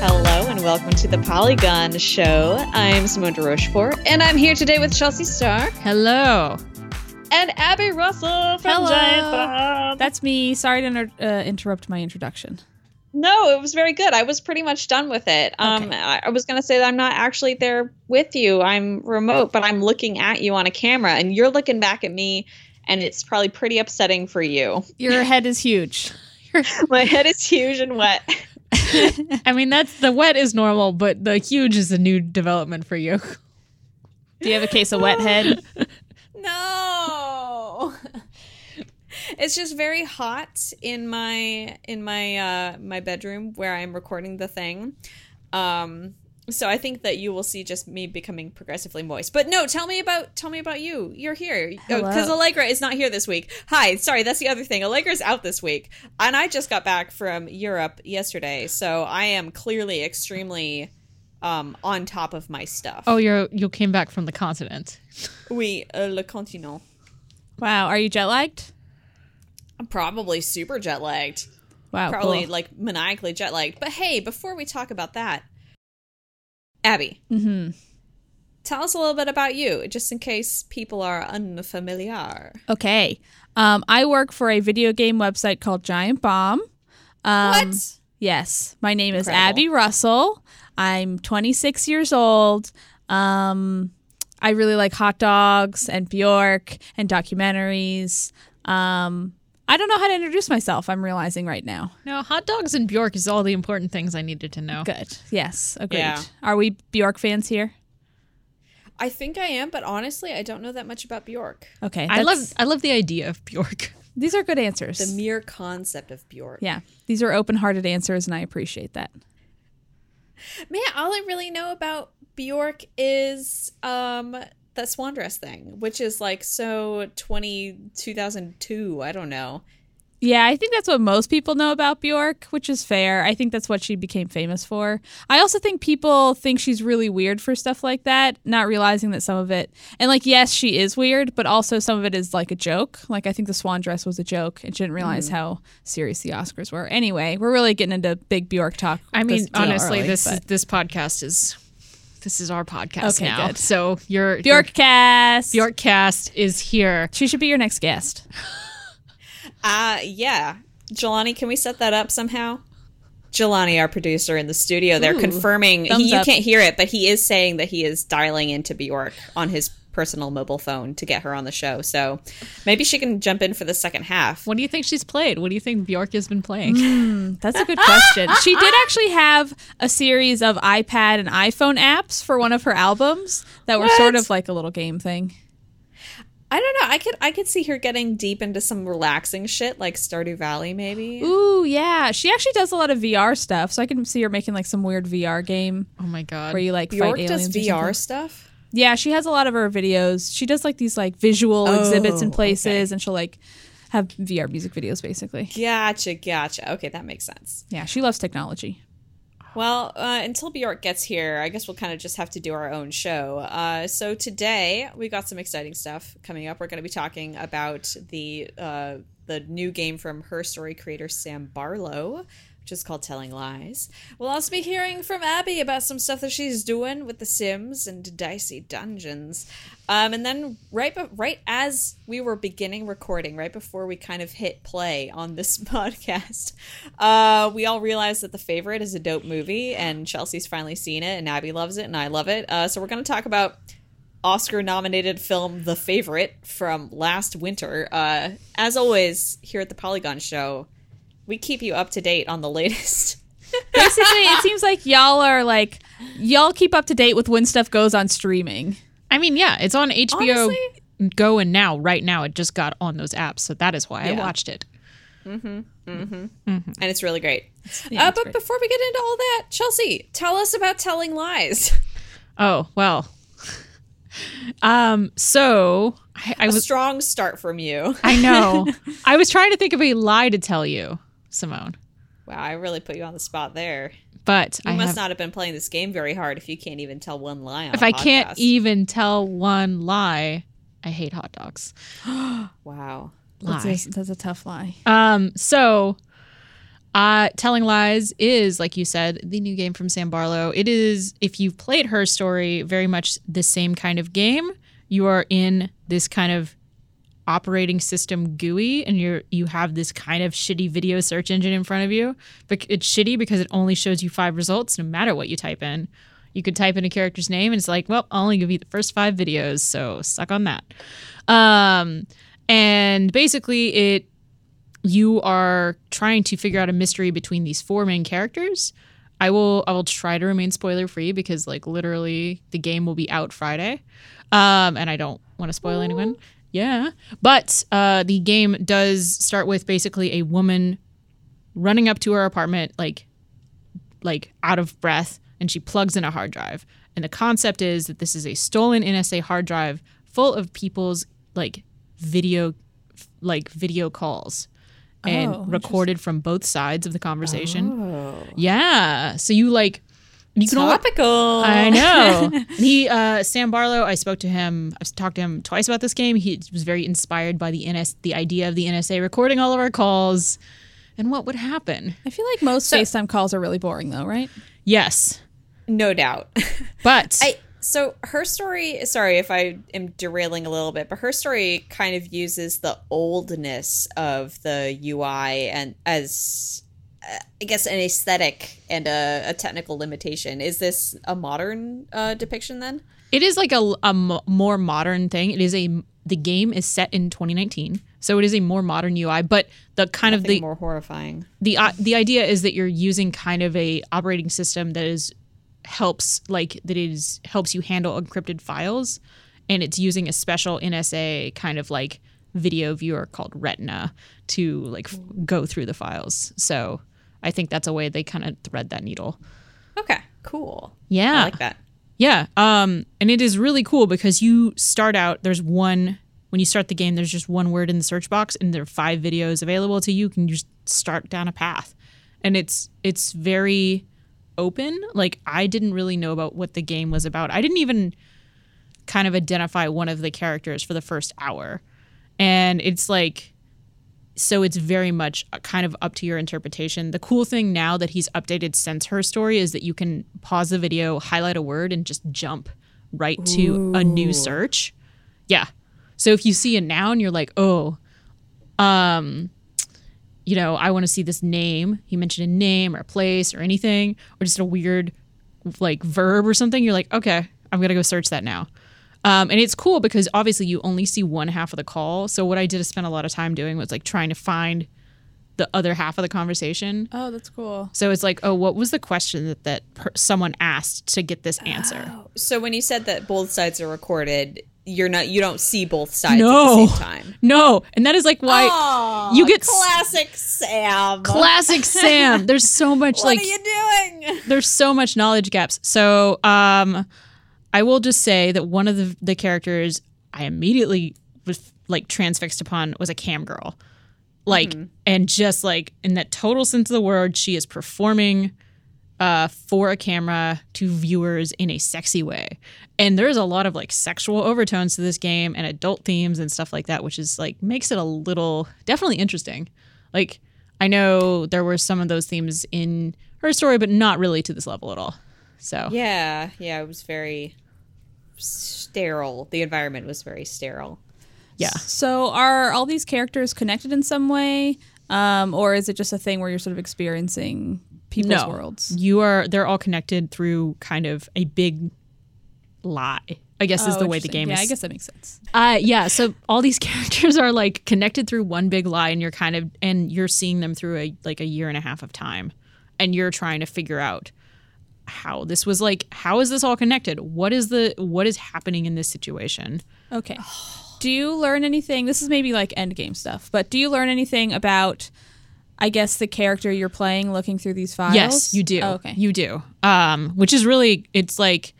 Hello and welcome to the Polygon Show. I'm Simone de Rochefort, and I'm here today with Chelsea Stark Hello. and Abby Russell from Hello. Giant Bomb. That's me. Sorry to inter- uh, interrupt my introduction. No, it was very good. I was pretty much done with it. Um, Okay. I, I was going to say that I'm not actually there with you. I'm remote, but I'm looking at you on a camera, and you're looking back at me, and it's probably pretty upsetting for you. Your head is huge. My head is huge and wet. I mean, that's the wet is normal, but the huge is a new development for you. Do you have a case of wet head? No. It's just very hot in my in my uh my bedroom where I'm recording the thing. Um so I think that you will see just me becoming progressively moist. But no, tell me about tell me about you. You're here because Hello. Allegra is not here this week. Hi, sorry, that's the other thing. Allegra's out this week, and I just got back from Europe yesterday, so I am clearly extremely um on top of my stuff. Oh, you're you came back from the continent. oui, uh, le continent. Wow. Are you jet lagged? I'm probably super jet lagged. Wow. probably cool. like maniacally jet lagged. But hey, before we talk about that, Abby, Mm-hmm. tell us a little bit about you, just in case people are unfamiliar. Okay. Um, I work for a video game website called Giant Bomb. Um, what? Yes. My name is Abby Russell. I'm 26 years old. Um, I really like hot dogs and Bjork and documentaries. Um, I don't know how to introduce myself. I'm realizing right now. No, hot dogs and Bjork is all the important things I needed to know. Good. Yes. Agreed. Yeah. Are we Bjork fans here? I think I am, but honestly, I don't know that much about Bjork. Okay. I love I love the idea of Bjork. These are good answers. The mere concept of Bjork. yeah. These are open-hearted answers, and I appreciate that. Man, all I really know about Bjork is um that swan dress thing, which is like so 20 2002, I don't know. Yeah, I think that's what most people know about Bjork, which is fair. I think that's what she became famous for. I also think people think she's really weird for stuff like that, not realizing that some of it, and like, yes, she is weird, but also some of it is like a joke. Like, I think the swan dress was a joke, and she didn't mm. realize how serious the Oscars were. Anyway, we're really getting into big Bjork talk. I mean, honestly, early, this but- this podcast is this is our podcast Okay, now. good. So your Bjork cast. your Bjork cast is here. She should be your next guest. Uh yeah. Jelani, can we set that up somehow? Jelani, our producer in the studio, they're Ooh, confirming. He, you up. can't hear it, but he is saying that he is dialing into Bjork on his personal mobile phone to get her on the show. So maybe she can jump in for the second half. What do you think she's played? What do you think Bjork has been playing? Hmm, that's a good question. she did actually have a series of iPad and iPhone apps for one of her albums that were sort of like a little game thing. I don't know. I could I could see her getting deep into some relaxing shit like Stardew Valley, maybe. Ooh, yeah. She actually does a lot of VR stuff, so I can see her making like some weird VR game Oh my god. where you like Bjork fight aliens. or VR something. stuff. Yeah, she has a lot of her videos. She does like these like visual exhibits in Oh, places, okay. and she'll like have VR music videos basically. Gotcha, gotcha. Okay, that makes sense. Yeah, she loves technology. Well, uh, until Bjork gets here, I guess we'll kind of just have to do our own show. Uh, so today we got some exciting stuff coming up. We're going to be talking about the uh, the new game from her story creator Sam Barlow, which is called Telling Lies. We'll also be hearing from Abby about some stuff that she's doing with The Sims and Dicey Dungeons. Um, and then right, be- right as we were beginning recording, right before we kind of hit play on this podcast, uh, we all realized that The Favorite is a dope movie, and Chelsea's finally seen it, and Abby loves it, and I love it. Uh, so we're going to talk about Oscar-nominated film The Favorite from last winter. Uh, as always, here at the Polygon Show, we keep you up to date on the latest. Basically, it seems like y'all are like y'all keep up to date with when stuff goes on streaming. I mean, yeah, it's on HBO Honestly- Go and now, right now, it just got on those apps, so that is why I watched it. and it's really great. Yeah, uh, but great. before we get into all that, Chelsea, tell us about telling lies. Oh well. um. So I, I A was. strong start from you. I know. I was trying to think of a lie to tell you, Simone, Wow, I really put you on the spot there. but You I must have, not have been playing this game very hard if you can't even tell one lie on if a I can't even tell one lie, I hate hot dogs. Wow. That's a, that's a tough lie. Um, so uh Telling Lies is, like you said, the new game from Sam Barlow. It is, if you've played her story, very much the same kind of game. You are in this kind of operating system GUI and you're you have this kind of shitty video search engine in front of you. But it's shitty because it only shows you five results no matter what you type in. You could type in a character's name and it's like, well, I'll only give you the first five videos, so suck on that. Um and basically it you are trying to figure out a mystery between these four main characters. I will I will try to remain spoiler free because like literally the game will be out Friday. Um and I don't want to spoil anyone. Yeah. But uh the game does start with basically a woman running up to her apartment like like out of breath and she plugs in a hard drive. And the concept is that this is a stolen NSA hard drive full of people's like video like video calls and Oh, recorded from both sides of the conversation. Oh. Yeah. So you like you can only Topical. I know. And he uh Sam Barlow, I spoke to him, I've talked to him twice about this game. He was very inspired by the NS the idea of the NSA recording all of our calls and what would happen. I feel like most FaceTime calls are really boring, though, right? Yes. No doubt. But I so her story. Sorry if I am derailing a little bit, but her story kind of uses the oldness of the UI and as I guess an aesthetic and a, a technical limitation. Is this a modern uh, depiction then? It is like a, a mo- more modern thing. It is a the game is set in 2019, so it is a more modern UI. But the kind of the more horrifying. the uh, the idea is that you're using kind of a operating system that is helps like that is helps you handle encrypted files, and it's using a special NSA kind of like video viewer called Retina to like f- go through the files. So I think that's a way they kind of thread that needle. Okay, cool. Yeah. I like that. Yeah. Um, and it is really cool because you start out, there's one, when you start the game, there's just one word in the search box and there are five videos available to you. You can just start down a path. And it's, it's very open. Like I didn't really know about what the game was about. I didn't even kind of identify one of the characters for the first hour. And it's like, so it's very much kind of up to your interpretation. The cool thing now that he's updated since her story is that you can pause the video, highlight a word, and just jump right to a new search. Yeah. So if you see a noun, you're like, oh, um, you know, I want to see this name. He mentioned a name or a place or anything, or just a weird like verb or something. You're like, okay, I'm gonna go search that now. Um, and it's cool because obviously you only see one half of the call. So what I did is spend a lot of time doing was like trying to find the other half of the conversation. Oh, that's cool. So it's like, oh, what was the question that that per- someone asked to get this answer? So when you said that both sides are recorded, you're not you don't see both sides No. at the same time. No, and that is like why Aw, you get s- classic Sam. classic Sam. There's so much what like are you doing? there's so much knowledge gaps. So um I will just say that one of the the characters I immediately was like transfixed upon was a cam girl. Like and just like in that total sense of the word, she is performing uh for a camera to viewers in a sexy way. And there's a lot of like sexual overtones to this game and adult themes and stuff like that, which is like makes it a little definitely interesting. Like I know there were some of those themes in her story, but not really to this level at all. So Yeah, yeah, it was very sterile. The environment was very sterile. yeah. So are all these characters connected in some way? Um, or is it just a thing where you're sort of experiencing people's no, worlds? you are. They're all connected through kind of a big lie. I guess is Oh, the way the game yeah, is. Yeah, I guess that makes sense. Uh, yeah. So all these characters are like connected through one big lie, and you're kind of and you're seeing them through a like a year and a half of time, and you're trying to figure out how this was like. How is this all connected? What is the what is happening in this situation? Okay. Do you learn anything? This is maybe like end game stuff, but do you learn anything about, I guess, the character you're playing looking through these files? Yes, you do. Oh, okay. You do. Um, which is really it's like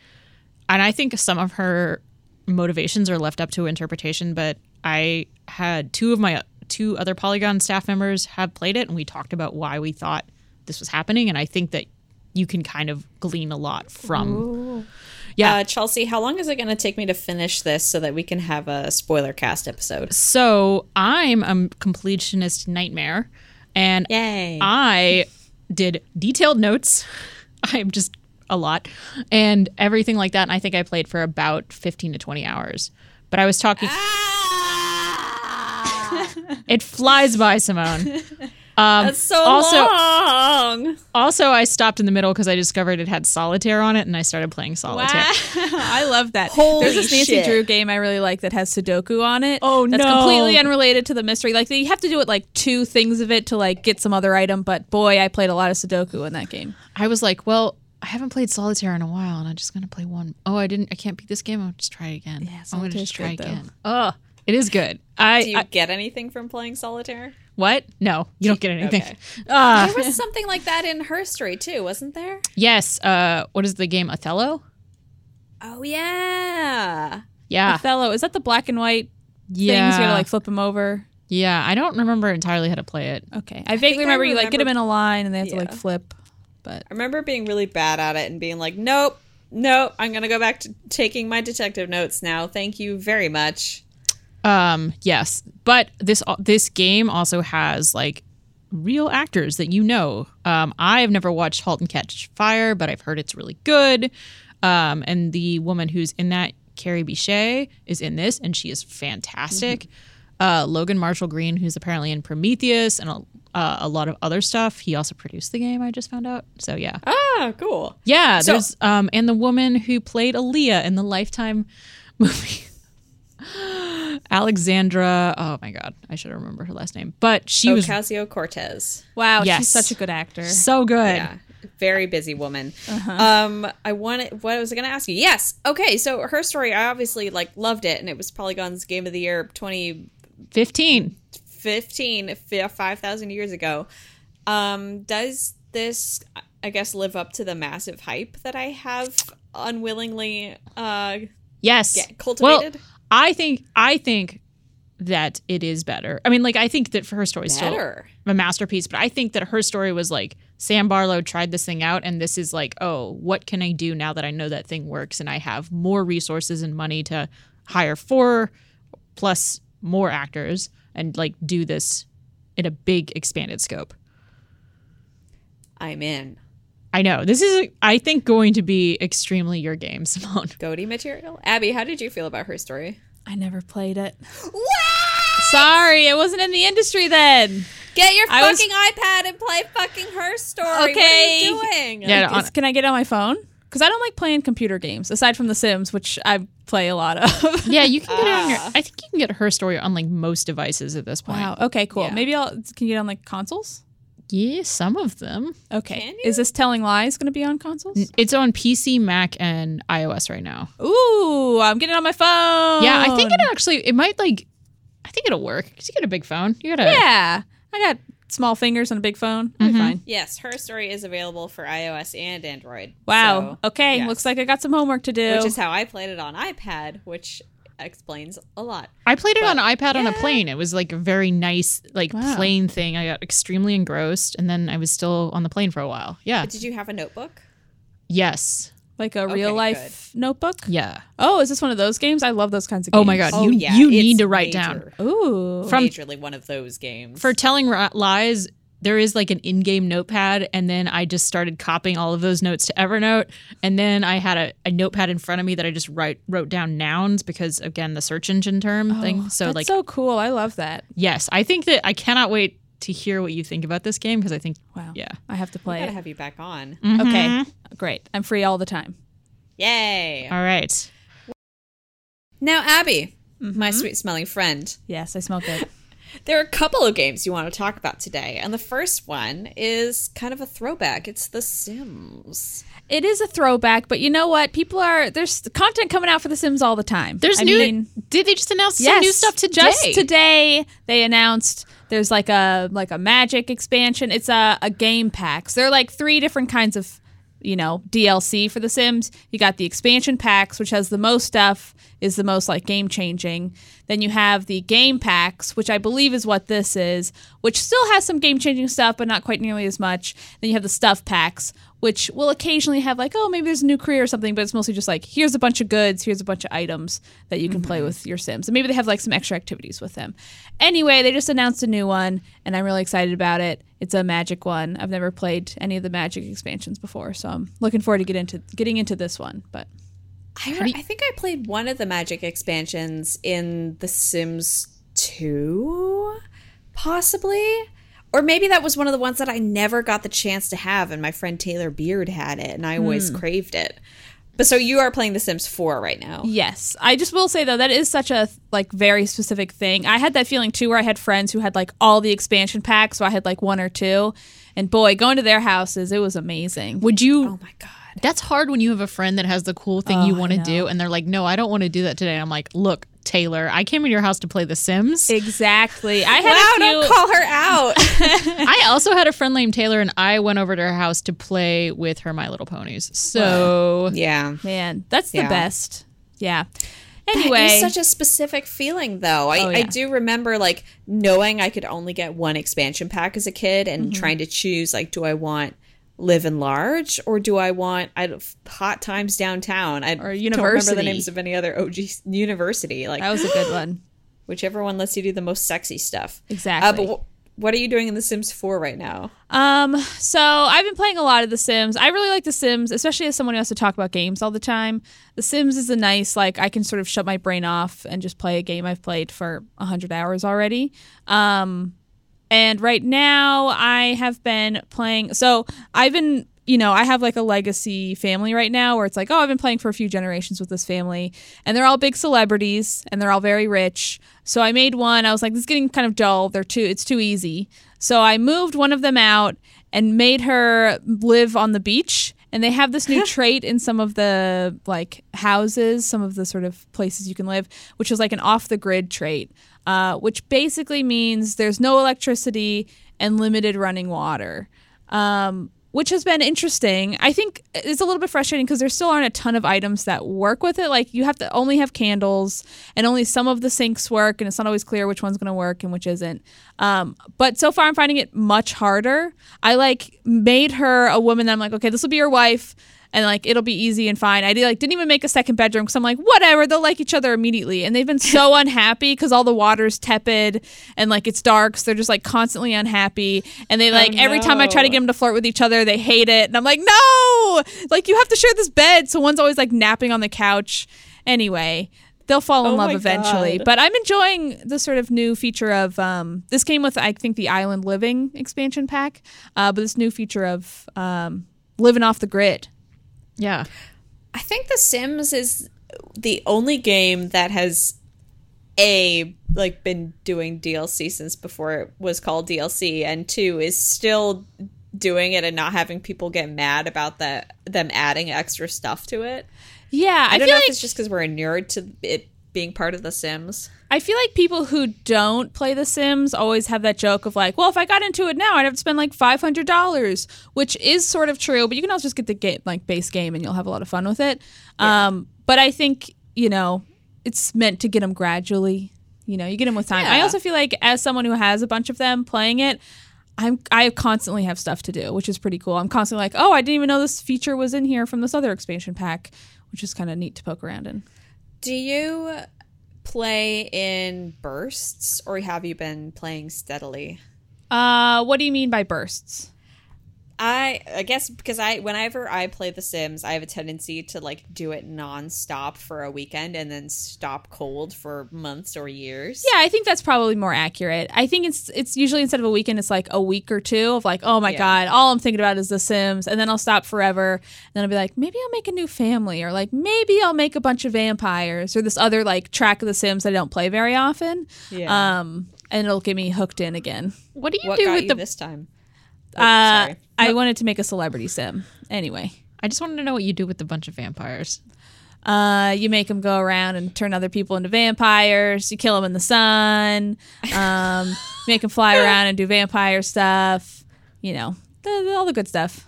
and I think some of her motivations are left up to interpretation, but I had two of my two other Polygon staff members have played it and we talked about why we thought this was happening and I think that you can kind of glean a lot from Yeah. Uh, Chelsea, how long is it going to take me to finish this so that we can have a spoiler cast episode? So I'm a completionist nightmare, and Yay. I did detailed notes. I'm just a lot, and everything like that. And I think I played for about 15 to 20 hours. But I was talking. It flies by, Simone. Um, That's so also, long. also, I stopped in the middle because I discovered it had solitaire on it, and I started playing solitaire. I love that. Holy There's this Nancy shit. Drew game I really like that has Sudoku on it. Oh, that's no. That's completely unrelated to the mystery. Like you have to do it like two things of it to like get some other item. But boy, I played a lot of Sudoku in that game. I was like, well, I haven't played solitaire in a while, and I'm just gonna play one. Oh, I didn't. I can't beat this game. I'll just try it again. Yeah, I'm gonna just try good, though. again. Oh, it is good. I, Do you I get anything from playing solitaire? What? No, you don't get anything. Okay. Ah, There was something like that in her story too, wasn't there? yes. Uh, what is the game? Othello. Oh yeah. Yeah, Othello, is that the black and white yeah, things? You gotta like flip them over. yeah. I don't remember entirely how to play it. Okay, I vaguely I remember, you like get them in a line and they have to like flip. But I remember being really bad at it and being like, nope, nope, I'm gonna go back to taking my detective notes now. Thank you very much. Um, yes, but this this game also has like real actors that you know. Um, I've never watched *Halt and Catch Fire*, but I've heard it's really good. Um, and the woman who's in that, Kerry Bishé, is in this, and she is fantastic. Uh, Logan Marshall Green, who's apparently in *Prometheus* and a, uh, a lot of other stuff. He also produced the game. I just found out. So yeah, Ah, cool. yeah. So- there's um, and the woman who played Aaliyah in the Lifetime movie. Alexandra, oh my god, I should remember her last name. But she was Ocasio Cortez. wow, Yes. she's such a good actor. so good. Yeah. Very busy woman. Um, I wanted. What was I going to ask you? Yes. Okay. So her story, I obviously like loved it, and it was Polygon's Game of the Year 2015, 15. five thousand years ago. Um, does this, I guess, live up to the massive hype that I have unwillingly uh Yes. get cultivated? Well, I think I think that it is better. I mean, like I think that for her story is still Better. a masterpiece, but I think that her story was like Sam Barlow tried this thing out and this is like, oh, what can I do now that I know that thing works and I have more resources and money to hire four plus more actors and like do this in a big expanded scope. I'm in. I know. This is I think going to be extremely your game, Simone. GOTY material. Abby, how did you feel about her story? I never played it. What? Sorry, I wasn't in the industry then. Get your I was- fucking iPad and play fucking her story. Okay. What are you doing? Yeah, on- Is- can I get it on my phone? Because I don't like playing computer games aside from The Sims, which I play a lot of. Yeah, you can get it on your Ah. I think you can get her story on like most devices at this point. wow. Okay. Cool. Yeah. Maybe I'll. Can you get on like consoles? Yeah, some of them. Okay. Is this Telling Lies going to be on consoles? It's on PC, Mac, and iOS right now. Ooh, I'm getting it on my phone. Yeah, I think it actually it might like I think it'll work because you get a big phone. You got a Yeah, I got small fingers and a big phone. I'll be mm-hmm. fine. Yes, her story is available for iOS and Android. Wow. So, okay. yes. Looks like I got some homework to do. which is how I played it on iPad, which explains a lot. I played it on But, iPad on a plane. It was like a very nice like Wow. plane thing. I got extremely engrossed, and then I was still on the plane for a while. Yeah. But did you have a notebook? Yes. like a Okay, real life notebook. Yeah. Oh, is this one of those games? I love those kinds of oh games. Oh my god. Oh you yeah, you it's need to write down major- Ooh. From- majorly one of those games. for telling ri- lies. There is like an in-game notepad, and then I just started copying all of those notes to Evernote, and then I had a, a notepad in front of me that I just write wrote down nouns because again the search engine term thing. So Oh, That's like so cool. I love that. Yes, I think that I cannot wait to hear what you think about this game because I think, Wow. yeah, I have to I play gotta it. have you back on. Okay. Great. I'm free all the time. Yay! all right. Now, Abby, Mm-hmm. my sweet smelling friend, Yes, I smell good. There are a couple of games you want to talk about today, and the first one is kind of a throwback. It's The Sims. it is a throwback, but you know what? People are there's content coming out for The Sims all the time. There's I new. mean, did they just announce some new stuff today? Just today, they announced there's like a like a magic expansion. It's a a game packs. There are like three different kinds of you know DLC for The Sims. You got the expansion packs, which has the most stuff. Is the most like game changing. Then you have the game packs, which I believe is what this is, which still has some game changing stuff, but not quite nearly as much. Then you have the stuff packs, which will occasionally have like, oh, maybe there's a new career or something, but it's mostly just like, here's a bunch of goods, here's a bunch of items that you can play mm-hmm. with your Sims. And maybe they have like some extra activities with them. Anyway, they just announced a new one, and I'm really excited about it. It's a magic one. I've never played any of the magic expansions before, so I'm looking forward to get into getting into this one. But I, I think I played one of the magic expansions in The Sims 2, possibly. Or maybe that was one of the ones that I never got the chance to have, and my friend Taylor Beard had it, and I always hmm. craved it. But so you are playing The Sims 4 right now. Yes, I just will say though that is such a like very specific thing. I had that feeling too, where I had friends who had like all the expansion packs, so I had like one or two, and boy, going to their houses, it was amazing. Would you? Oh my God. That's hard when you have a friend that has the cool thing you Oh, I want to do, and they're like, "No, I don't want to do that today." And I'm like, "Look, Taylor, I came in your house to play The Sims. Exactly. I had Wow, a don't call her out. I also had a friend named Taylor, and I went over to her house to play with her My Little Ponies. So yeah. Man, that's the Yeah. best. Yeah. Anyway, is such a specific feeling, though. I, Oh, I do remember like knowing I could only get one expansion pack as a kid, and Mm-hmm. trying to choose like, do I want Livin' Large or do I want I hot times downtown? I Or don't remember the names of any other OG university. Like that was a good one. whichever one lets you do the most sexy stuff. Exactly. Uh, but wh- what are you doing in The Sims 4 right now? Um, so I've been playing a lot of The Sims. I really like The Sims, especially as someone who has to talk about games all the time. The Sims is a nice, like, I can sort of shut my brain off and just play a game I've played for 100 hours already. Um, and right now I have been playing. So I've been, you know, I have like a legacy family right now where it's like, oh, I've been playing for a few generations with this family, and they're all big celebrities and they're all very rich. So I made one. I was like, this is getting kind of dull. They're too, it's too easy. So I moved one of them out and made her live on the beach. And they have this new trait in some of the like houses, some of the sort of places you can live, which is like an off the grid trait, uh, which basically means there's no electricity and limited running water. Um, which has been interesting. I think it's a little bit frustrating because there still aren't a ton of items that work with it. Like you have to only have candles, and only some of the sinks work, and it's not always clear which one's going to work and which isn't. Um, but so far, I'm finding it much harder. I like made her a woman that I'm like, okay, this will be your wife. And like it'll be easy and fine. I did, like didn't even make a second bedroom because I'm like whatever they'll like each other immediately. And they've been so unhappy because all the water's tepid and like it's dark, so they're just like constantly unhappy. And they like every time I try to get them to flirt with each other, they hate it. And I'm like, no, like you have to share this bed. So one's always like napping on the couch. Anyway, they'll fall in Oh love eventually. God. But I'm enjoying the sort of new feature of um, this came with I think the Island Living expansion pack, uh, but this new feature of um, living off the grid. Yeah, I think The Sims is the only game that has a like been doing DLC since before it was called DLC, and two is still doing it and not having people get mad about that them adding extra stuff to it. Yeah, I, I, don't feel know like if it's just because we're inured to it being part of The Sims. I feel like people who don't play The Sims always have that joke of like, well, if I got into it now, I'd have to spend like five hundred dollars, which is sort of true. But you can also just get the game, like base game, and you'll have a lot of fun with it. Um, but I think you know it's meant to get them gradually. You know, you get them with time. I also feel like as someone who has a bunch of them playing it. I'm I constantly have stuff to do, which is pretty cool. I'm constantly like, oh, I didn't even know this feature was in here from this other expansion pack, which is kind of neat to poke around in. Do you play in bursts, or have you been playing steadily? Uh, what do you mean by bursts? I I guess because I whenever I play The Sims, I have a tendency to like do it nonstop for a weekend and then stop cold for months or years. Yeah, I think that's probably more accurate. I think it's it's usually instead of a weekend, it's like a week or two of like, oh my Yeah. god, all I'm thinking about is The Sims, and then I'll stop forever. And then I'll be like, maybe I'll make a new family, or like maybe I'll make a bunch of vampires, or this other like track of The Sims that I don't play very often. Yeah. Um, and it'll get me hooked in again. what do you what do got with you the? this time? Oh, uh, sorry. I wanted to make a celebrity sim. Anyway. I just wanted to know what you do with a bunch of vampires. Uh, you make them go around and turn other people into vampires. You kill them in the sun. Um, make them fly around and do vampire stuff. You know, the, the- all the good stuff.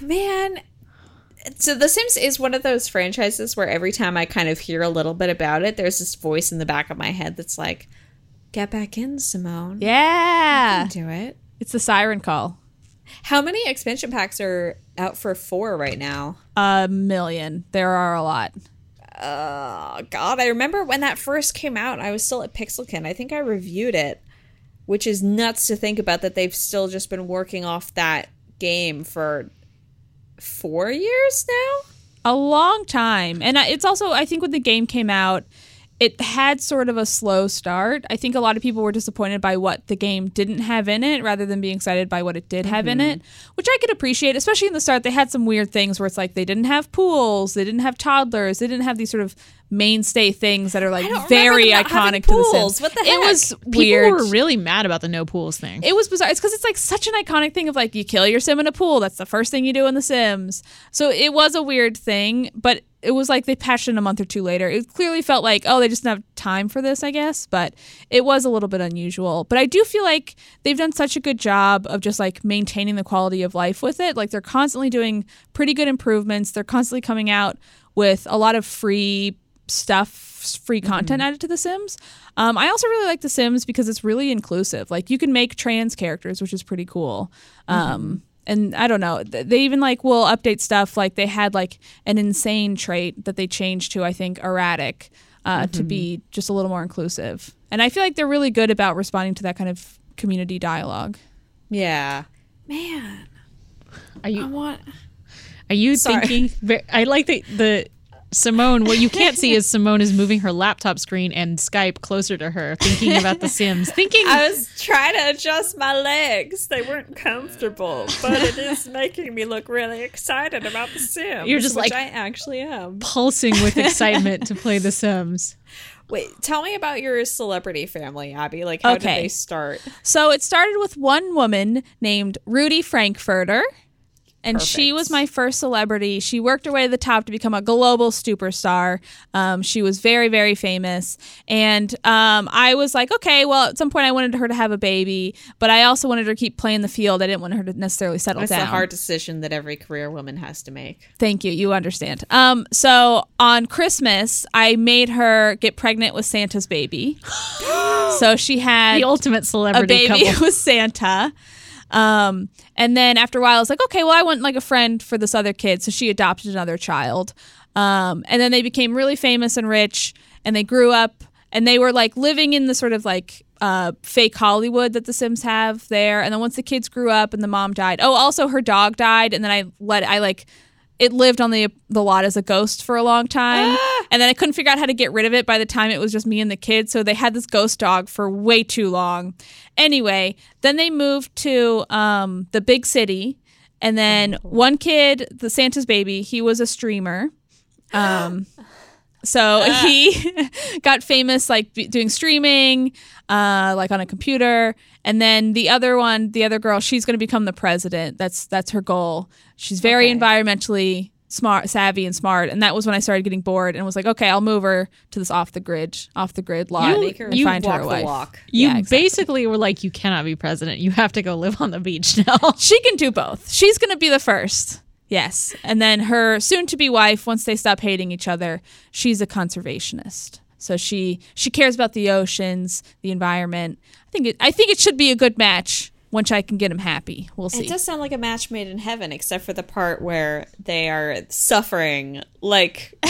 man So The Sims is one of those franchises where every time I kind of hear a little bit about it, there's this voice in the back of my head that's like, "Get back in, Simone. Yeah. do it." It's the siren call. How many expansion packs are out for four right now? A million. There are a lot. Oh God, I remember when that first came out. I was still at Pixelkin. I think I reviewed it, which is nuts to think about that they've still just been working off that game for four years now. A long time. And it's also, I think when the game came out, it had sort of a slow start. I think a lot of people were disappointed by what the game didn't have in it rather than being excited by what it did have in it, mm-hmm. which I could appreciate, especially in the start. They had some weird things where it's like they didn't have pools, they didn't have toddlers, they didn't have these sort of mainstay things that are like very remember them not having iconic to the. Sims. What the hell? It was People weird. were really mad about the no pools thing. It was bizarre. It's because it's like such an iconic thing of like you kill your sim in a pool. That's the first thing you do in The Sims. So it was a weird thing, but it was like they patched it a month or two later. It clearly felt like oh they just didn't have time for this, I guess. But it was a little bit unusual. But I do feel like they've done such a good job of just like maintaining the quality of life with it. Like they're constantly doing pretty good improvements. They're constantly coming out with a lot of free stuff free content added to the sims um, i also really like the sims because it's really inclusive like you can make trans characters which is pretty cool um, and i don't know they even like will update stuff like they had like an insane trait that they changed to i think erratic uh, to be just a little more inclusive and i feel like they're really good about responding to that kind of community dialogue Yeah, man. Are you? I you want. are you Sorry. thinking? I like the the Simone. What you can't see is Simone is moving her laptop screen and Skype closer to her, thinking about The Sims. Thinking I was trying to adjust my legs. They weren't comfortable, but it is making me look really excited about the Sims. You're just which like- I actually am. pulsing with excitement to play The Sims. Wait, tell me about your celebrity family, Abby. Like, how Okay. did they start? So it started with one woman named Rudy Frankfurter. And she was my first celebrity. She worked her way to the top to become a global superstar. Um, she was very, very famous. And um, I was like, okay, well, at some point I wanted her to have a baby, but I also wanted her to keep playing the field. I didn't want her to necessarily settle That's down. That's a hard decision that every career woman has to make. Thank you. You understand. Um, so on Christmas, I made her get pregnant with Santa's baby. so she had The ultimate a celebrity baby couple. with Santa. Um, and then after a while, I was like, okay, well, I want like a friend for this other kid. So she adopted another child. Um, and then they became really famous and rich, and they grew up, and they were like living in the sort of like uh, fake Hollywood that the Sims have there. And then once the kids grew up and the mom died, oh, also her dog died, and then I let I like it lived on the the lot as a ghost for a long time, and then I couldn't figure out how to get rid of it by the time it was just me and the kids. So they had this ghost dog for way too long. Anyway, then they moved to um, the big city, and then one kid, the Santa's baby, he was a streamer. Um, so he got famous like b- doing streaming, uh, like on a computer. And then the other one, the other girl, she's going to become the president. That's that's her goal. She's very Okay. environmentally smart, savvy, and smart. And that was when I started getting bored and was like, okay, I'll move her to this off the grid, off the grid lot, Make her and you find her walk a the wife. walk. You Yeah, exactly. basically were like, you cannot be president. You have to go live on the beach now. She can do both. She's going to be the first. Yes. And then her soon to be wife, once they stop hating each other, she's a conservationist. So she she cares about the oceans, the environment. I think it I think it should be a good match once I can get him happy. We'll see. It does sound like a match made in heaven, except for the part where they are suffering. Like,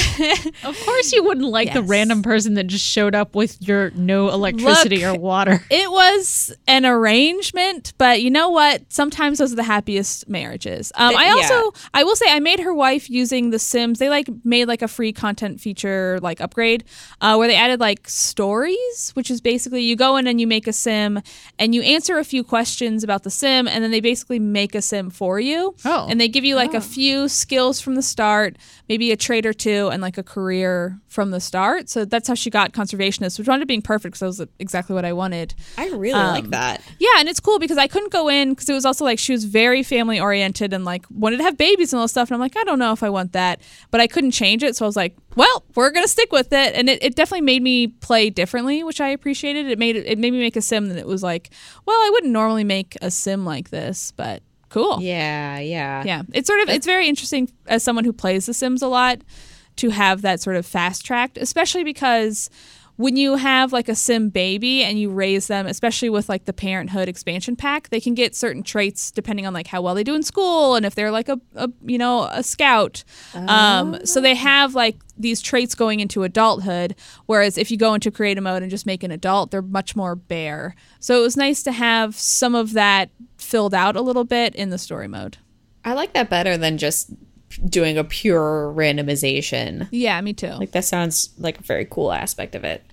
Of course, you wouldn't like the random person that just showed up with your no electricity Look, or water. It was an arrangement, but you know what? Sometimes those are the happiest marriages. Um, Th- I yeah. also, I will say, I made her wife using The Sims. They like made like a free content feature like upgrade, uh, where they added like stories, which is basically you go in and you make a sim and you answer a few questions about the sim, and then they basically make a sim for you. Oh. and they give you like a few skills from the start, maybe a trait or two, and like a career from the start. So that's how she got conservationist, which wound up being perfect because that was exactly what I wanted. I really Um, like that. Yeah, and it's cool because I couldn't go in because it was also like she was very family oriented and like wanted to have babies and all this stuff. And I'm like, I don't know if I want that, but I couldn't change it. So I was like, well, we're gonna stick with it. And it, it definitely made me play differently, which I appreciated. It made it made me make a sim that it was like, well, I wouldn't normally make a sim like this, but Cool. Yeah, yeah. Yeah. It's sort of it's very interesting as someone who plays The Sims a lot to have that sort of fast tracked, especially because when you have like a sim baby and you raise them especially with like the parenthood expansion pack they can get certain traits depending on like how well they do in school and if they're like a, a you know a scout. Um, so they have like these traits going into adulthood whereas if you go into creative mode and just make an adult they're much more bare. So it was nice to have some of that filled out a little bit in the story mode. I like that better than just doing a pure randomization. yeah me too Like that sounds like a very cool aspect of it.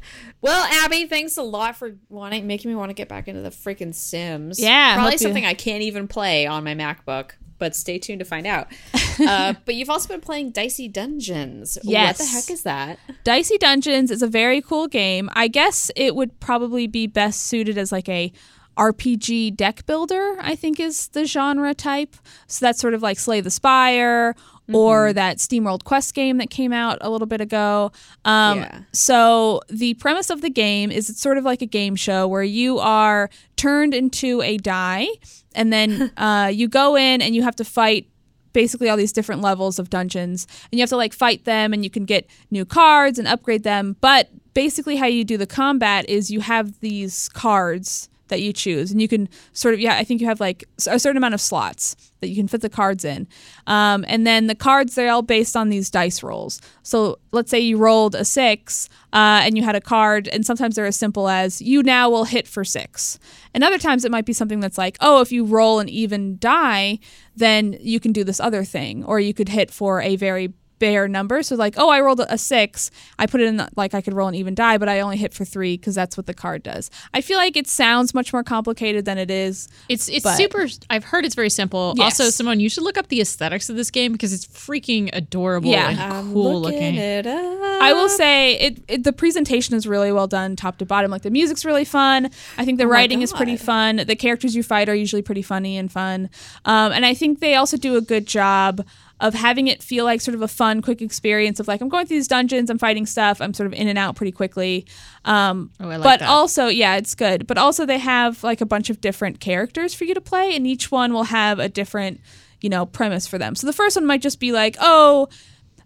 Well, Abby, thanks a lot for wanting making me want to get back into the freaking Sims. Yeah, probably hope you- something I can't even play on my MacBook. But stay tuned to find out. uh, but you've also been playing Dicey Dungeons. Yes. What the heck is that? Dicey Dungeons is a very cool game. I guess it would probably be best suited as like a RPG deck builder, I think is the genre type. So that's sort of like Slay the Spire or that SteamWorld Quest game that came out a little bit ago. Um, Yeah. So the premise of the game is it's sort of like a game show where you are turned into a die and then uh, you go in and you have to fight basically all these different levels of dungeons and you have to like fight them and you can get new cards and upgrade them but basically how you do the combat is you have these cards that you choose. And you can sort of yeah i think you have like a certain amount of slots that you can fit the cards in. Um, and then the cards they're all based on these dice rolls. So let's say you rolled a six uh, and you had a card and sometimes they're as simple as you now will hit for six. And other times it might be something that's like oh if you roll an even die then you can do this other thing or you could hit for a very bare number. So like, oh, I rolled a six. I put it in like I could roll an even die, but I only hit for three because that's what the card does. I feel like it sounds much more complicated than it is. It's it's But- super. I've heard it's very simple. Yes. Also, Simone, you should look up the aesthetics of this game because it's freaking adorable Yeah. and I'm cool looking looking. it up. I will say it, it. The presentation is really well done, top to bottom. Like the music's really fun. I think the my writing is pretty fun. The characters you fight are usually pretty funny and fun. Um, and I think they also do a good job of having it feel like sort of a fun, quick experience of like I'm going through these dungeons, I'm fighting stuff, I'm sort of in and out pretty quickly. Um, Oh, I like but that. also, yeah, it's good. But also, they have like a bunch of different characters for you to play, and each one will have a different, you know, premise for them. So the first one might just be like, oh,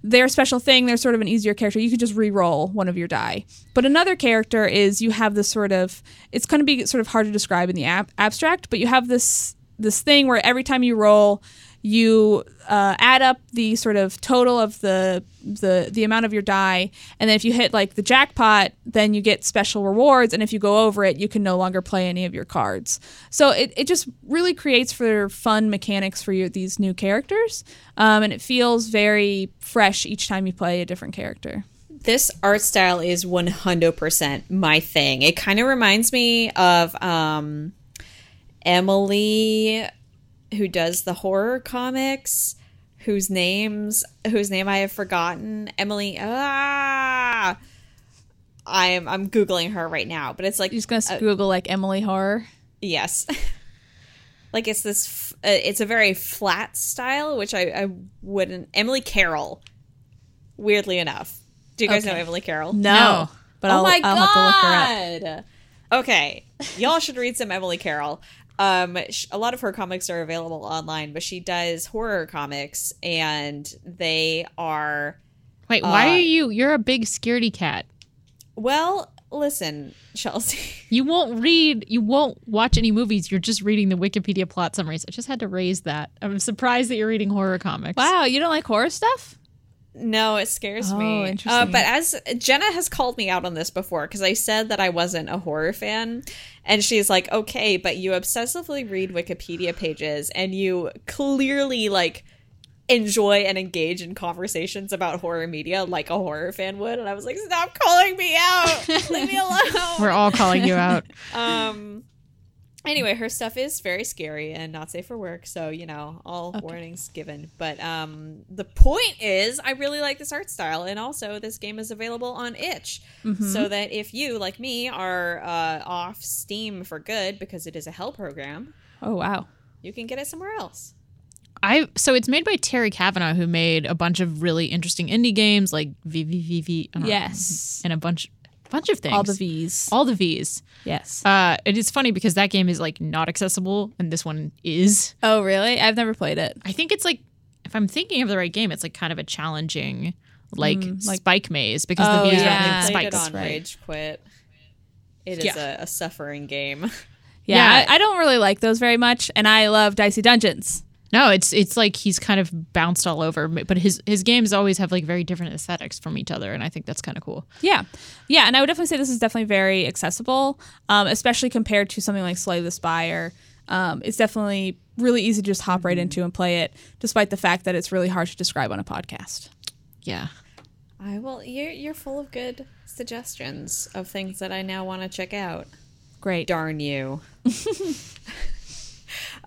their special thing, they're sort of an easier character. You could just re-roll one of your die. But another character is you have this sort of it's going to be sort of hard to describe in the ab- abstract, but you have this this thing where every time you roll, you uh, add up the sort of total of the the the amount of your die, and then if you hit like the jackpot, then you get special rewards, and if you go over it, you can no longer play any of your cards. So it, it just really creates for fun mechanics for you these new characters, um, and it feels very fresh each time you play a different character. this art style is 100% my thing. It kind of reminds me of um, Emily, who does the horror comics, whose names whose name I have forgotten. Emily. Ah, I'm I'm googling her right now, but it's like You're just gonna Google like Emily Horror. Yes. like it's this f- uh, it's a very flat style which I, I wouldn't Emily Carroll weirdly enough. Do you guys know Emily Carroll? No, but oh I'll, my I'll god. have to look her up. Okay. Y'all should read some Emily Carroll. Um sh- a lot of her comics are available online, but she does horror comics and they are Wait, why Uh, are you? You're a big scaredy cat. well, listen, Chelsea. You won't read. You won't watch any movies. You're just reading the Wikipedia plot summaries. I just had to raise that. I'm surprised that you're reading horror comics. Wow, you don't like horror stuff? No, it scares Oh, me. Uh, interesting. but as Jenna has called me out on this before because I said that I wasn't a horror fan, and she's like, "Okay, but you obsessively read Wikipedia pages, and you clearly like enjoy and engage in conversations about horror media like a horror fan would." And I was like, "Stop calling me out! Leave me alone." We're all calling you out. um. Anyway, her stuff is very scary and not safe for work, so you know, all warnings given. But um, the point is, I really like this art style, and also this game is available on itch, so that if you, like me, are uh, off Steam for good because it is a hell program, Oh wow. you can get it somewhere else. I so it's made by Terry Cavanagh, who made a bunch of really interesting indie games like VVVV. I don't know, Yes. and a bunch bunch of things. All the V's. All the V's. yes. Uh, it is funny because that game is like not accessible, and this one is. oh, really? I've never played it. I think it's like, if I'm thinking of the right game, it's like kind of a challenging, like, like- spike maze because Oh, the V's yeah. are I like played it spikes. on right. Rage Quit. It is Yeah. a, a suffering game. Yeah, Yeah. I, I don't really like those very much, and I love Dicey Dungeons. No, it's it's like he's kind of bounced all over, but his his games always have like very different aesthetics from each other, and I think that's kind of cool. Yeah, yeah, and I would definitely say this is definitely very accessible, um, especially compared to something like Slay the Spire. Um, it's definitely really easy to just hop right into and play it, despite the fact that it's really hard to describe on a podcast. Yeah. I will. You're you're full of good suggestions of things that I now want to check out. Great. Darn you.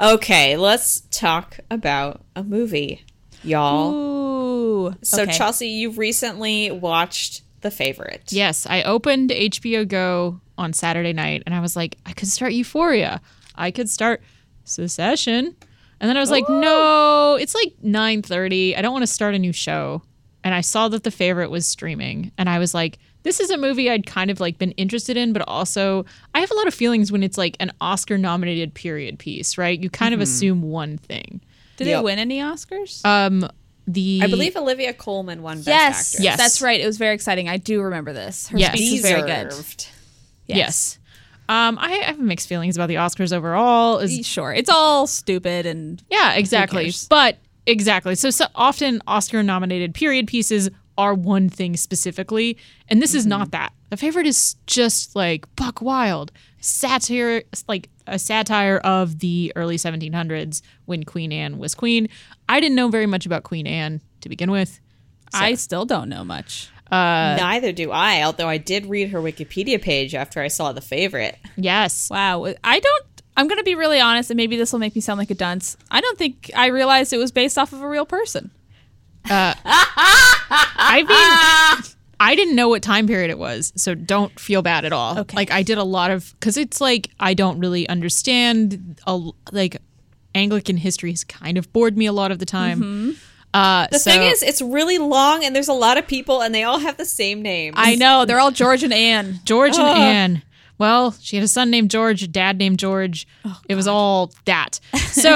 okay, let's talk about a movie, y'all. Ooh. So okay. Chelsea, you've recently watched The Favorite. Yes, I opened HBO Go on Saturday night, and I was like, I could start Euphoria. I could start Succession, and then I was like, no, it's like nine thirty. I don't want to start a new show. And I saw that The Favorite was streaming, and I was like, this is a movie I'd kind of like been interested in, but also I have a lot of feelings when it's like an Oscar-nominated period piece, right? You kind of assume one thing. Did Yep. it win any Oscars? Um, the I believe Olivia Colman won Best yes, Actress. Yes. that's right. It was very exciting. I do remember this. Her Yes. speech was very good. Deserved. yes. Um, I, I have mixed feelings about the Oscars overall. As Sure, it's all stupid and Yeah, exactly. But exactly. So, so often Oscar nominated period pieces are one thing specifically, and this is not mm-hmm. that. The favorite is just like buck wild satire, like a satire of the early 1700s when Queen Anne was queen. I didn't know very much about Queen Anne to begin with. I still don't know much. Uh, Neither do I, although I did read her Wikipedia page after I saw The Favorite. Yes. Wow, I don't. I'm going to be really honest, and maybe this will make me sound like a dunce. I don't think I realized it was based off of a real person. I mean, I didn't know what time period it was, so don't feel bad at all. Okay. Like I did a lot of because it's like I don't really understand. A, like Anglican history has kind of bored me a lot of the time. Uh, The so- thing is, it's really long and there's a lot of people and they all have the same name. I know they're all George and Anne. George and Anne. Well, she had a son named George, a dad named George. it was all that. So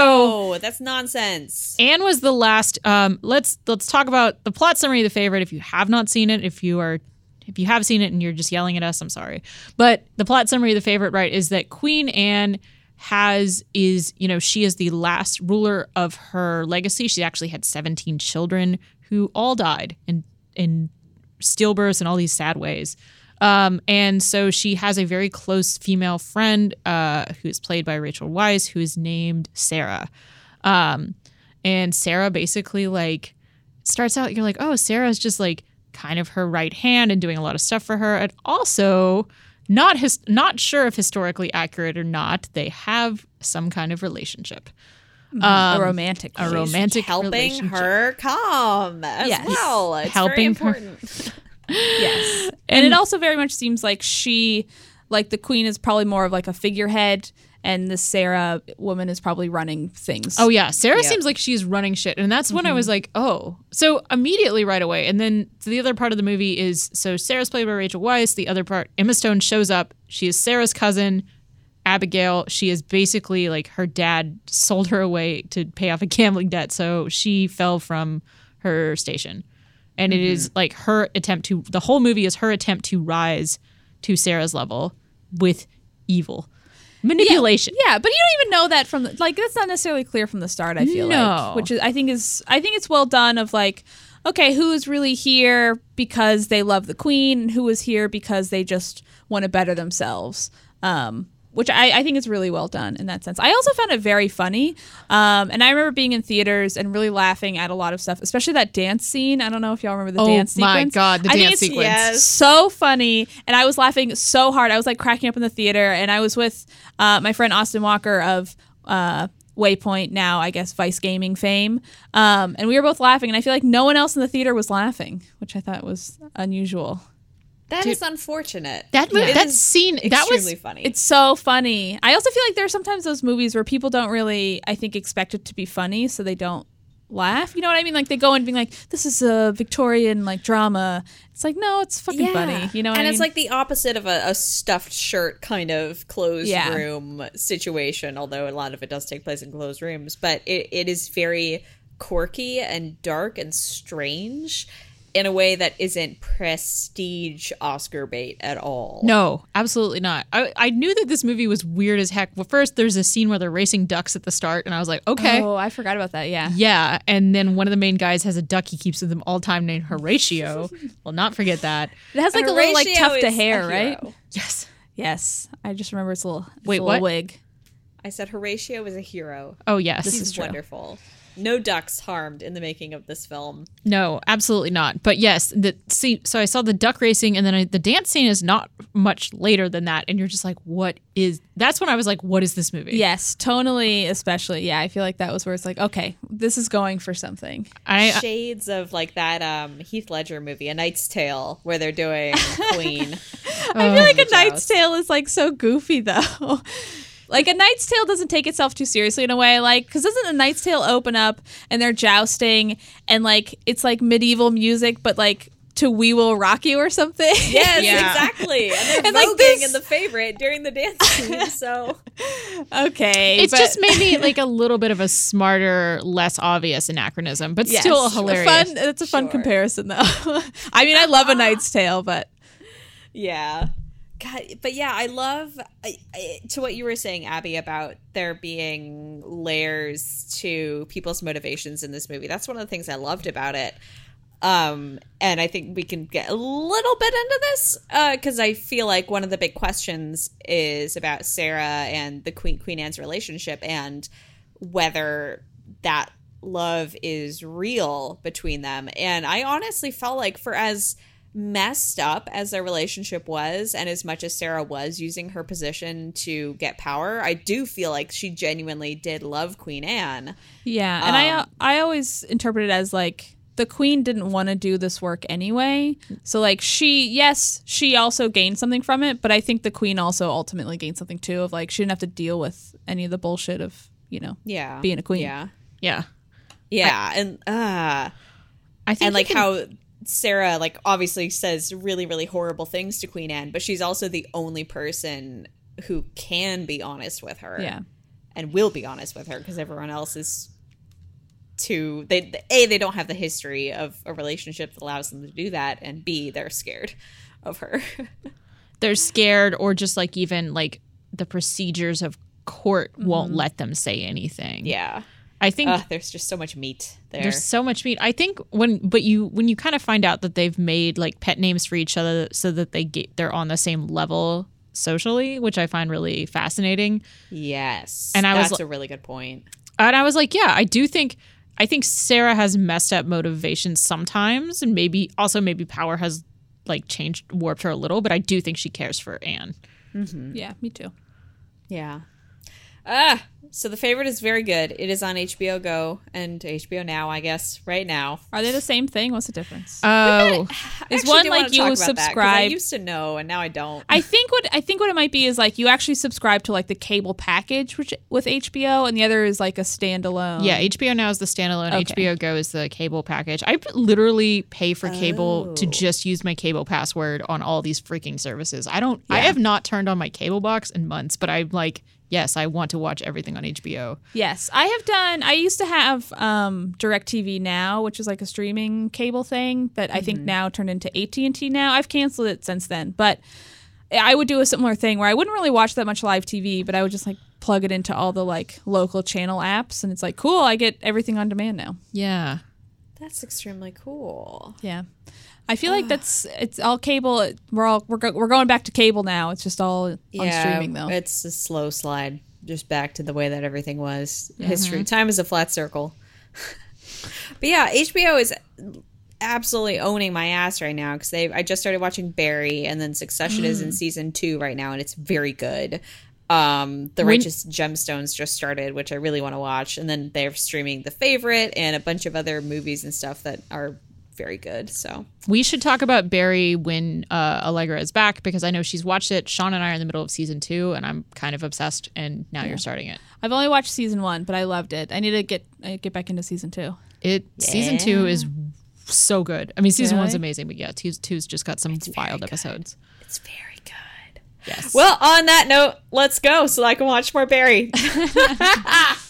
Oh, that's nonsense. Anne was the last. Um, let's let's talk about the plot summary of the favorite. If you have not seen it, if you are, if you have seen it and you're just yelling at us, I'm sorry. But the plot summary of the favorite, right, is that Queen Anne has is you know she is the last ruler of her legacy. She actually had 17 children who all died in in stillbirths and all these sad ways. Um, and so she has a very close female friend uh, who is played by Rachel Weisz, who is named Sarah. Um, and Sarah basically like starts out, you're like, oh, Sarah's just like kind of her right hand and doing a lot of stuff for her. And also, not his, not sure if historically accurate or not, they have some kind of relationship. a romantic. A romantic Helping relationship. her calm as Yes. well. It's Helping very her- important. Yes. And it also very much seems like she, like the queen, is probably more of like a figurehead, and the Sarah woman is probably running things. Oh yeah, Sarah Yeah. seems like she's running shit, and that's when I was mm-hmm. like, oh. So immediately right away, and then the other part of the movie is so Sarah's played by Rachel Weisz. The other part, Emma Stone shows up. She is Sarah's cousin, Abigail. She is basically like her dad sold her away to pay off a gambling debt, so she fell from her station, and it is like her attempt to. The whole movie is her attempt to rise to Sarah's level with evil manipulation. Yeah, but you don't even know that from the, like that's not necessarily clear from the start. I feel No. like, which is I think is I think it's well done. Of like, okay, who is really here because they love the queen, and who is here because they just want to better themselves. Um, which I, I think is really well done in that sense. I also found it very funny, um, and I remember being in theaters and really laughing at a lot of stuff, especially that dance scene. I don't know if y'all remember the Oh dance sequence. Oh my. God, the I think dance it's sequence. Yes. so funny and i was laughing so hard i was like cracking up in the theater and i was with uh, my friend austin walker of uh, waypoint now i guess vice gaming fame um, and we were both laughing and i feel like no one else in the theater was laughing which i thought was unusual That is unfortunate. That It that is scene that extremely was funny. it's so funny i also feel like there are sometimes those movies where people don't really i think expect it to be funny so they don't laugh. You know what I mean? Like they go and being like, "This is a Victorian like drama." It's like, no, it's fucking funny. You know, what and I it's mean? like the opposite of a, a stuffed shirt kind of closed Yeah. room situation. Although a lot of it does take place in closed rooms, but it, it is very quirky and dark and strange in a way that isn't prestige Oscar bait at all. No, absolutely not. I, I knew that this movie was weird as heck. Well, first, there's a scene where they're racing ducks at the start, and I was like, okay. Oh, I forgot about that. Yeah. Yeah, and then one of the main guys has a duck he keeps with him all time named Horatio. Will not forget that. It has like a little like tuft of hair, right? Yes. Yes. I just remember it's a little, it's Wait, a little what? wig. I said Horatio is a hero. Oh yes. This He's is true. wonderful. No ducks harmed in the making of this film. No, absolutely not. But yes, the see. So I saw the duck racing, and then I, the dance scene is not much later than that, and you're just like, what is? That's when I was like, what is this movie? Yes, tonally, especially. Yeah, I feel like that was where it's like, okay, this is going for something. I Shades of like that um, Heath Ledger movie, A Knight's Tale, where they're doing Queen. I feel like a Knight's Tale is like so goofy though. Like a Knight's Tale doesn't take itself too seriously in a way, like because doesn't a Knight's Tale open up and they're jousting and like it's like medieval music, but like to "We Will Rock You" or something. Yes, Yeah. exactly. And they're And, like, voguing this- in the favorite during the dance scene. So okay, it's but- just maybe like a little bit of a smarter, less obvious anachronism, but Yes, still hilarious. Fun. It's a fun Sure. comparison though. I mean, I love a Knight's Tale, but yeah, God, but yeah, I love I, I, to what you were saying, Abby, about there being layers to people's motivations in this movie. That's one of the things I loved about it. Um, and I think we can get a little bit into this because I feel like one of the big questions is about Sarah and the Queen Queen Anne's relationship and whether that love is real between them. And I honestly felt like for as messed up as their relationship was and as much as Sarah was using her position to get power, I do feel like she genuinely did love Queen Anne. Yeah, and I Um, I always interpret it as like the queen didn't want to do this work anyway. So like she yes, she also gained something from it, but I think the queen also ultimately gained something too of like she didn't have to deal with any of the bullshit of, you know, Yeah. Being a queen. Yeah. yeah, Yeah, and uh I think and like can- how Sarah like obviously says really really horrible things to Queen Anne, but she's also the only person who can be honest with her. Yeah. And will be honest with her because everyone else is too they A they don't have the history of a relationship that allows them to do that and B they're scared of her. they're scared, or just like even like the procedures of court won't mm-hmm. let them say anything. yeah. I think Ugh, there's just so much meat there. There's so much meat. I think when, but you when you kind of find out that they've made like pet names for each other so that they get they're on the same level socially, which I find really fascinating. yes. And I was that's li- a really good point. And I was like, yeah, I do think I think Sarah has messed up motivation sometimes, and maybe also maybe power has like changed warped her a little, but I do think she cares for Anne. Mm-hmm. Yeah, me too. Yeah. Ah, so the favorite is very good. It is on HBO Go and HBO Now, I guess, right now. Are they the same thing? What's the difference? Oh, I Is one like you talk about that, 'cause I subscribe- used to know, and now I don't. I think what I think what it might be is like you actually subscribe to like the cable package which with HBO and the other is like a standalone. Yeah, HBO Now is the standalone. Okay. HBO Go is the cable package. I literally pay for cable to Oh. just use my cable password on all these freaking services. I don't. I have not turned on my cable box in months, but I'm like, yes, I want to watch everything on HBO. Yes, I have done. I used to have um, Directv Now, which is like a streaming cable thing that I think now turned into AT and T. Now I've canceled it since then, but I would do a similar thing where I wouldn't really watch that much live TV, but I would just like plug it into all the like local channel apps, and it's like cool. I get everything on demand now. Yeah. That's extremely cool. Yeah. I feel like ah. that's it's all cable. We're all we're, go, we're going back to cable now. It's just all on streaming though. It's a slow slide, just back to the way that everything was. Mm-hmm. History, time is a flat circle. but yeah, HBO is absolutely owning my ass right now because they. I just started watching Barry, and then Succession is in mm. season two right now, and it's very good. Um, the When- Righteous Gemstones just started, which I really want to watch, and then they're streaming The Favorite and a bunch of other movies and stuff that are very good. So We should talk about Barry when uh, Allegra is back because I know she's watched it. Sean and I are in the middle of season two, and I'm kind of obsessed. And now you're starting it. I've only watched season one, but I loved it. I need to get uh, get back into season two. It season two is so good. I mean, season one's Really? amazing, but yeah, two, two's just got some wild episodes. It's very good. Yes. Well, on that note, let's go so I can watch more Barry.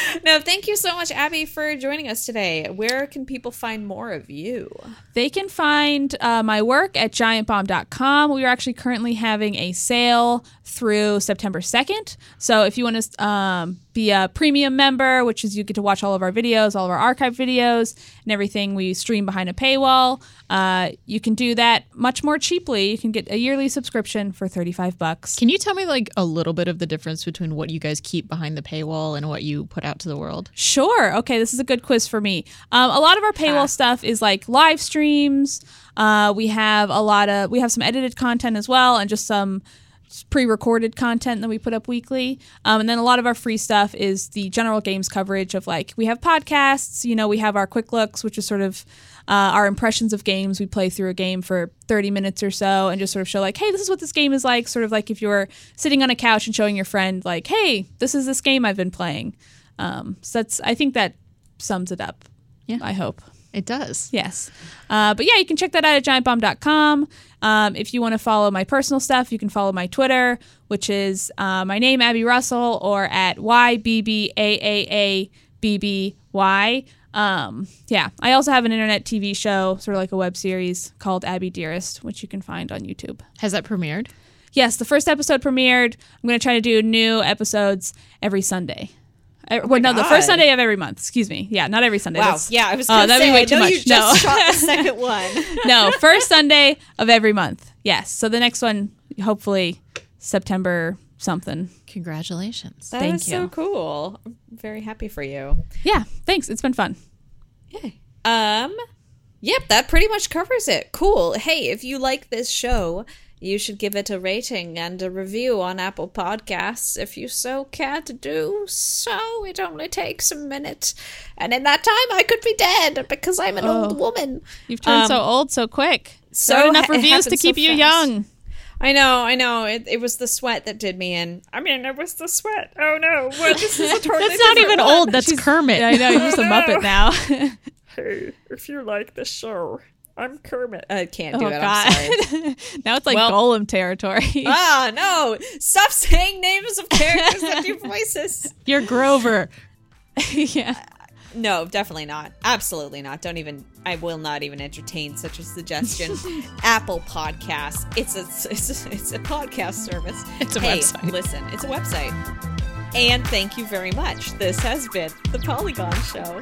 no, thank you so much, Abby, for joining us today. Where can people find more of you? They can find uh, my work at giantbomb.com. We are actually currently having a sale through September 2nd. So if you want to um, be a premium member, which is you get to watch all of our videos, all of our archive videos, and everything we stream behind a paywall, uh, you can do that much more cheaply. You can get a yearly subscription for 35 bucks. Can you tell me like a little bit of the difference between what you guys keep behind the paywall and what you put out to the world? Sure. Okay, this is a good quiz for me. Um, a lot of our paywall stuff is like live streams. Uh, we have a lot of we have some edited content as well, and just some pre-recorded content that we put up weekly. Um, and then a lot of our free stuff is the general games coverage of like we have podcasts. You know, we have our quick looks, which is sort of uh, our impressions of games. We play through a game for 30 minutes or so and just sort of show like, hey, this is what this game is like. Sort of like if you're sitting on a couch and showing your friend like, hey, this is this game I've been playing. Um, so that's I think that sums it up. Yeah. I hope. It does. Yes. Uh, but yeah, you can check that out at giantbomb.com. Um, if you want to follow my personal stuff, you can follow my Twitter, which is uh, my name, Abby Russell, or at YBBAAABBY. Um, yeah, I also have an internet TV show, sort of like a web series called Abby Dearest, which you can find on YouTube. Has that premiered? Yes, the first episode premiered. I'm going to try to do new episodes every Sunday. Uh, well, no, the first Sunday of every month. Excuse me. Yeah, not every Sunday. Wow. That's- Yeah, I was Oh, going to that'd say, be way I too much. you just No. shot the second one. no, first Sunday of every month. Yes. So the next one, hopefully September something. Congratulations. That Thank is so cool. I'm very happy for you. Yeah. Thanks. It's been fun. Yay. Um, yep, that pretty much covers it. Cool. Hey, if you like this show, you should give it a rating and a review on Apple Podcasts if you so care to do so. It only takes a minute. And in that time, I could be dead because I'm an old woman. You've turned Um, so old so quick. so So enough ha- it reviews to keep so you fast. young. I know, I know. It, it was the sweat that did me in. I mean, it was the sweat. Oh no, well, this is a totally That's not even one. old. That's Kermit. Yeah, I know. You're just a Muppet now. Hey, if you like the show, I'm Kermit. I can't oh, do it. I'm sorry. God. now it's like Well- Gollum territory. ah, no! Stop saying names of characters and your voices. You're Grover. yeah. No, definitely not. Absolutely not. Don't even. I will not even entertain such a suggestion. Apple Podcasts. It's a it's a, it's a podcast service. It's a hey, website. Listen, it's a website. And thank you very much. This has been the Polygon Show.